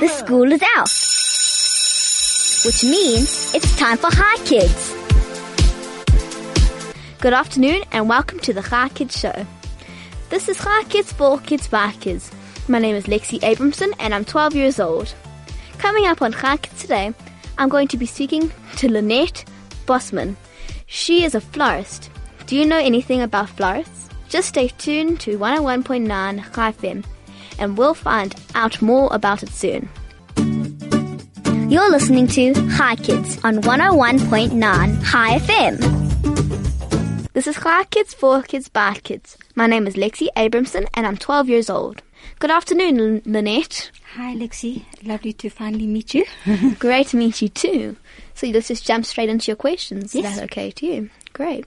The school is out. Which means it's time for Chai Kids. Good afternoon and welcome to the Chai Kids Show. This is Chai Kids for Kids by Kids. My name is Lexi Abramson and I'm 12 years old. Coming up on Chai Kids today, I'm going to be speaking to Lynette Bosman. She is a florist. Do you know anything about florists? Just stay tuned to 101.9 Chai FM and we'll find out more about it soon. You're listening to Chai Kids on 101.9 Chai FM. This is Chai Kids for Kids by Kids. My name is Lexi Abramson and I'm 12 years old. Good afternoon, Lynette. Hi, Lexi. Lovely to finally meet you. Great to meet you too. So let's just jump straight into your questions. Is Yes. that okay to you? Great.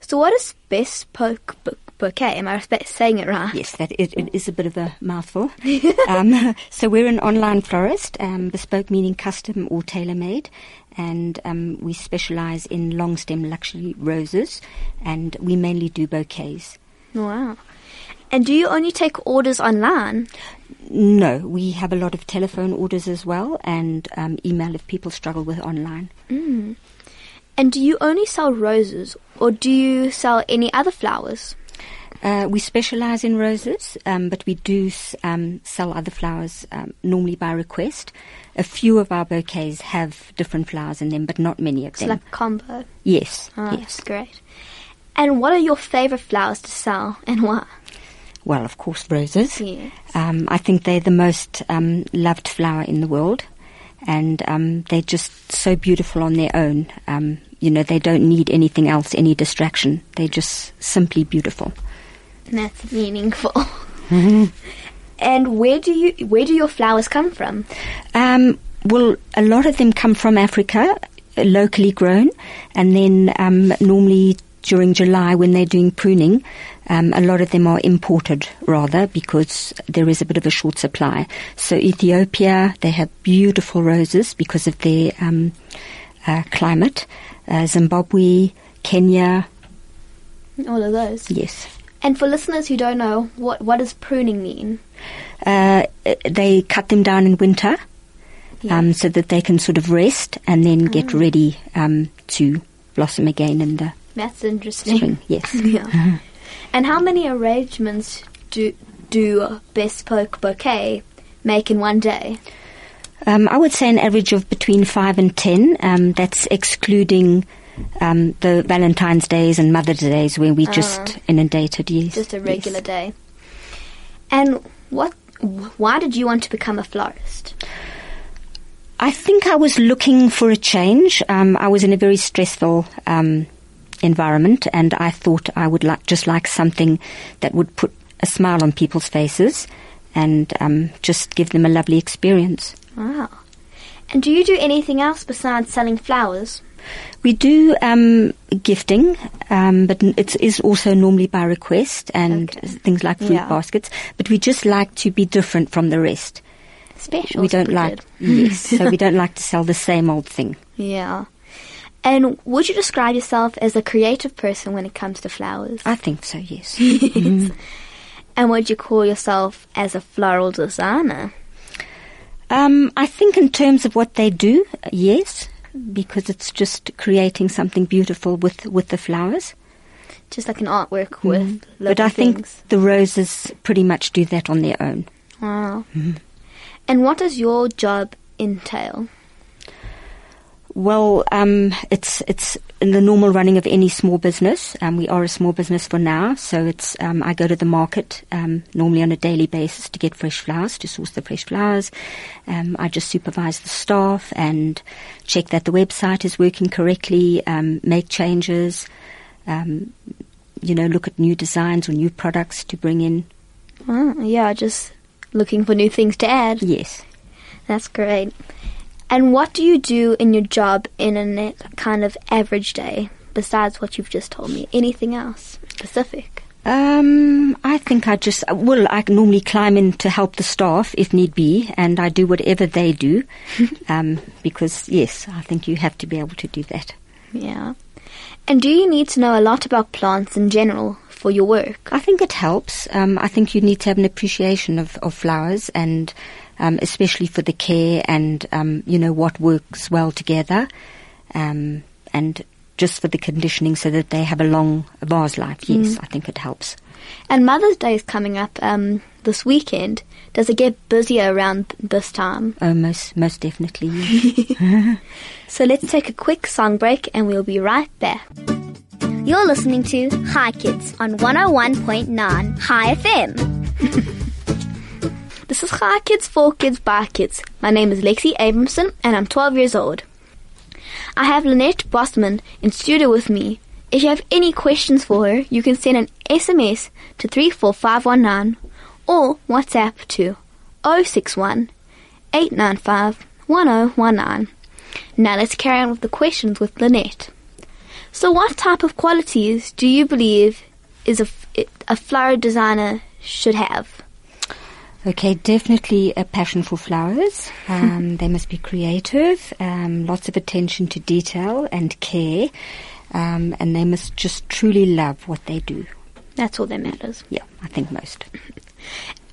So what is bespoke bu- bouquet? Am I saying it right? yes, that it, it is a bit of a mouthful. um, so we're an online florist, um, bespoke meaning custom or tailor-made, and um, we specialize in long stem luxury roses, and we mainly do bouquets. Wow. And do you only take orders online? No, we have a lot of telephone orders as well, and um, email if people struggle with online. And do you only sell roses or do you sell any other flowers? Uh, we specialize in roses, um, but we do um, sell other flowers um, normally by request. A few of our bouquets have different flowers in them, but not many of It's them. like a combo. yes, Oh, yes. that's great. And what are your favorite flowers to sell and why? Well, of course, roses. Yes. Um, I think they're the most um, loved flower in the world, and um, they're just so beautiful on their own. Um, you know, they don't need anything else, any distraction. They're just simply beautiful. That's meaningful. and where do you where do your flowers come from? Um, well, a lot of them come from Africa, uh, locally grown, and then um, normally during July when they're doing pruning, um, a lot of them are imported rather because there is a bit of a short supply. So Ethiopia, they have beautiful roses because of their um, uh, climate. Uh, Zimbabwe, Kenya, All of those. yes. And for listeners who don't know, what what does pruning mean? Uh, they cut them down in winter. um, so that they can sort of rest and then get ready um, to blossom again in the That's interesting. spring. Yes. yeah. And how many arrangements do do bespoke bouquet make in one day? Um, I would say an average of between five and ten. Um, that's excluding um, the Valentine's days and Mother's days where we just inundated. Yes, Just a yes. regular day. And what? Why did you want to become a florist? I think I was looking for a change. Um, I was in a very stressful um, environment, and I thought I would like just like something that would put a smile on people's faces and um, just give them a lovely experience. Wow. And do you do anything else besides selling flowers? We do um, gifting, um, but it is also normally by request and Okay. things like fruit Yeah. baskets. But we just like to be different from the rest. Special. we don't like yes, so we don't like to sell the same old thing. Yeah. And would you describe yourself as a creative person when it comes to flowers? I think so. Yes. And would you call yourself as a floral designer? Um, I think in terms of what they do, yes, because it's just creating something beautiful with with the flowers. Just like an artwork with Mhm. little But I think the roses pretty much do that on their own. Wow. And what does your job entail? Well, um, it's it's in the normal running of any small business. Um, we are a small business for now, so it's um, I go to the market um, normally on a daily basis to get fresh flowers, to source the fresh flowers. Um, I just supervise the staff and check that the website is working correctly, um, make changes, um, you know, look at new designs or new products to bring in. Oh, yeah, just looking for new things to add. Yes. That's great. And what do you do in your job in a kind of average day besides what you've just told me? Anything else specific? Um, I think I just well, I normally climb in to help the staff if need be, and I do whatever they do, um, because yes, I think you have to be able to do that. Yeah. And do you need to know a lot about plants in general for your work? I think it helps. Um, I think you need to have an appreciation of, of flowers and um, especially for the care and um, you know what works well together, um, and just for the conditioning so that they have a long vase life. Yes, I think it helps. And Mother's Day is coming up um, this weekend. Does it get busier around this time? Oh, most most definitely. yes. So let's take a quick song break and we'll be right back. You're listening to Chai Kids on 101.9 Chai FM. this is Chai Kids for Kids by Kids. My name is Lexi Abramson and I'm 12 years old. I have Lynette Bosman in studio with me. If you have any questions for her, you can send an SMS to 34519 or WhatsApp to 061 895 1019. Now let's carry on with the questions with Lynette. So, what type of qualities do you believe is a, a flower designer should have? Okay, definitely a passion for flowers. Um, they must be creative, um, lots of attention to detail and care, um, and they must just truly love what they do. That's all that matters. Yeah, I think most.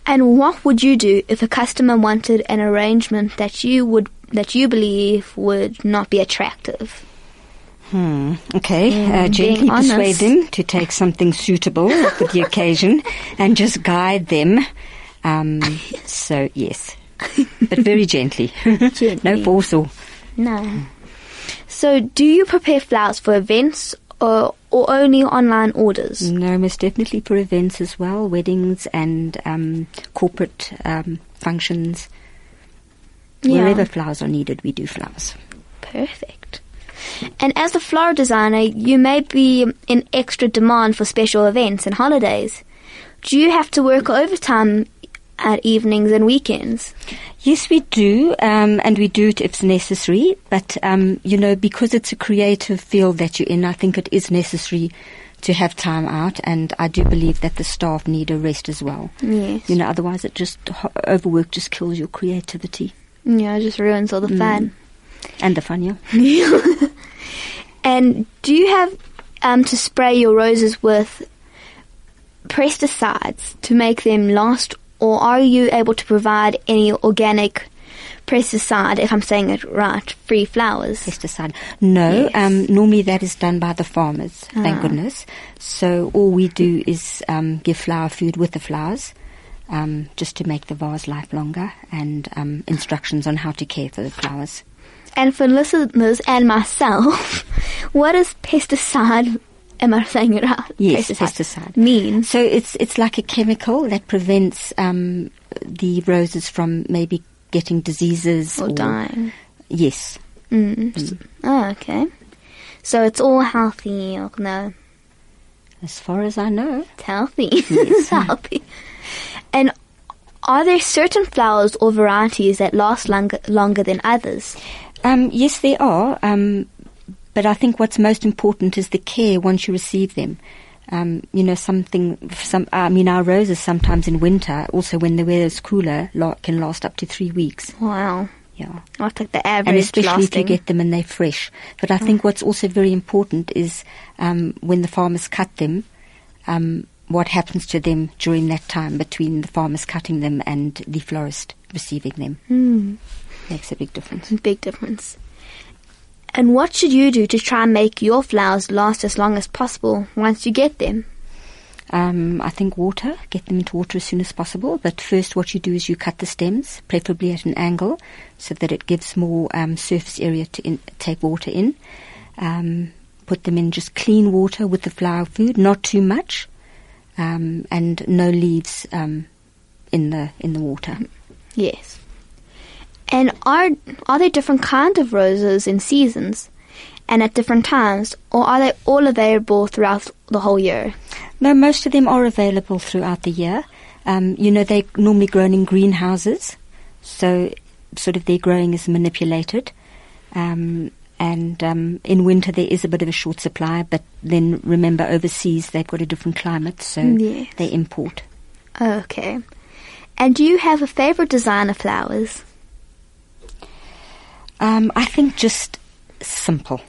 And what would you do if a customer wanted an arrangement that you would that you believe would not be attractive? Hmm. Okay. Mm, uh, gently persuade them to take something suitable for the occasion, and just guide them. Um, so yes, but very gently. no Gently. force or No. So, do you prepare flowers for events or, or only online orders? no, most definitely for events as well, weddings and um, corporate um, functions. Yeah. Wherever flowers are needed, we do flowers. Perfect. And as a flower designer, you may be in extra demand for special events and holidays. Do you have to work overtime at evenings and weekends? Yes, we do, um, and we do it if it's necessary. But um, you know, because it's a creative field that you're in, I think it is necessary to have time out. And I do believe that the staff need a rest as well. Yes. You know, otherwise it just overwork just kills your creativity Yeah, it just ruins all the fun. and the fun. Yeah. And do you have um, to spray your roses with pesticides to make them last, or are you able to provide any organic pesticide, if I'm saying it right, free flowers? pesticide. No, Yes. um, normally that is done by the farmers, thank Ah. goodness. So all we do is um, give flower food with the flowers, um, just to make the vase life longer, and um, instructions on how to care for the flowers. And for listeners and myself, what is pesticide? Am I saying it right? Yes, pesticide. mean. So it's it's like a chemical that prevents um, the roses from maybe getting diseases Or dying. Yes, Mm. Oh, okay. So it's all healthy. Or no, as far as I know. it's healthy. it's healthy. And are there certain flowers or varieties that last longer longer than others? Um, yes, there are. Um, but I think what's most important is the care once you receive them. Um, you know, something. Some. I mean, our roses sometimes in winter, also when the weather is cooler, can last up to three weeks. Wow. Yeah. What's like the average and especially if you get them and they're fresh. But I think what's also very important is um, when the farmers cut them, um, what happens to them during that time between the farmers cutting them and the florist receiving them. Mm. Makes a big difference. Big difference. And what should you do to try and make your flowers last as long as possible once you get them? Um, I think water, get them into water as soon as possible. But first, what you do is you cut the stems, preferably at an angle, so that it gives more um, surface area to in, take water in. Um, put them in just clean water with the flower food, not too much, um, and no leaves um, in the in the water. Yes. And are are there different kinds of roses in seasons and at different times, or are they all available throughout the whole year? No, most of them are available throughout the year. Um, you know, they're normally grown in greenhouses, so sort of their growing is manipulated. Um, and um, in winter there is a bit of a short supply, but then remember overseas they've got a different climate, so Yes. they import. Okay. And do you have a favorite design of flowers? Um, I think just simple.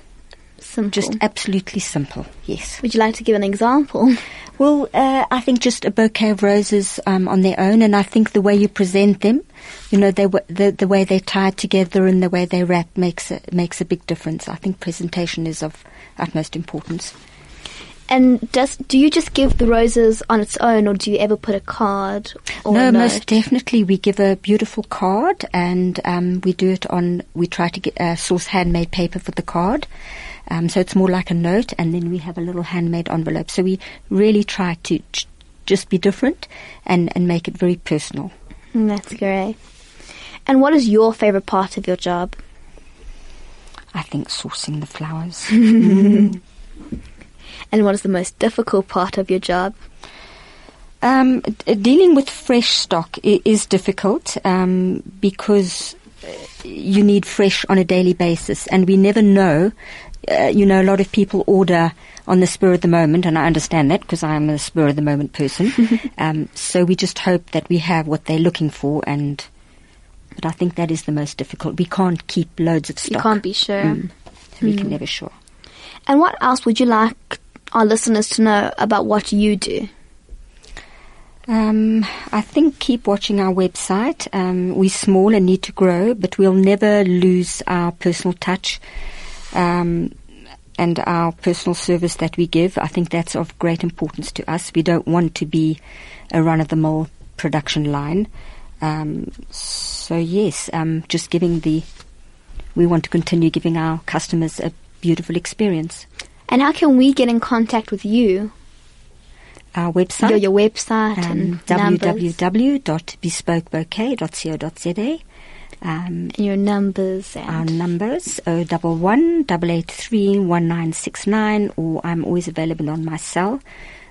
Simple. Just absolutely simple. Yes. Would you like to give an example? Well, uh, I think just a bouquet of roses um, on their own, and I think the way you present them, you know, they, the the way they're tied together and the way they wrap makes a, makes a big difference. I think presentation is of utmost importance. And does do you just give the roses on its own, or do you ever put a card? Or no, a most definitely. We give a beautiful card, and um, we do it on. We try to get uh, source handmade paper for the card, um, so it's more like a note, and then we have a little handmade envelope. So we really try to j- just be different and and make it very personal. Mm, That's great. And what is your favorite part of your job? I think sourcing the flowers. And what is the most difficult part of your job? Um, d- dealing with fresh stock i- is difficult um, because uh, you need fresh on a daily basis, and we never know. Uh, you know, a lot of people order on the spur of the moment, and I understand that because I'm a spur of the moment person. um, so we just hope that we have what they're looking for, and but I think that is the most difficult. We can't keep loads of stock. You can't be sure. Mm. So we can never sure. And what else would you like our listeners to know about what you do? Um, I think keep watching our website. Um, we're small and need to grow, but we'll never lose our personal touch um, and our personal service that we give. I think that's of great importance to us. We don't want to be a run-of-the-mill production line. Um, so yes, um, just giving the. We want to continue giving our customers a beautiful experience. And how can we get in contact with you? Our website. Your, your website um, and www.bespokebouquet.co.za. Um, your numbers our numbers 011 883 1969 or I'm always available on my cell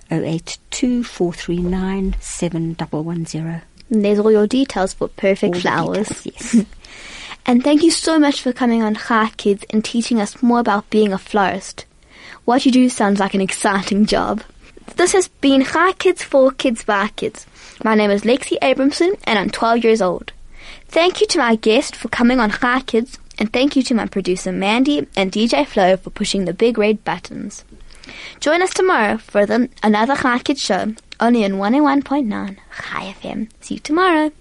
082 439 7110. there's all your details for perfect All flowers. details, yes. And thank you so much for coming on Chai Kids and teaching us more about being a florist. What you do sounds like an exciting job. This has been Chai Kids for Kids by Kids. My name is Lexi Abramson and I'm 12 years old. Thank you to my guest for coming on Chai Kids and thank you to my producer Mandy and DJ Flo for pushing the big red buttons. Join us tomorrow for the, another Chai Kids show only on 101.9 Chai FM. See you tomorrow.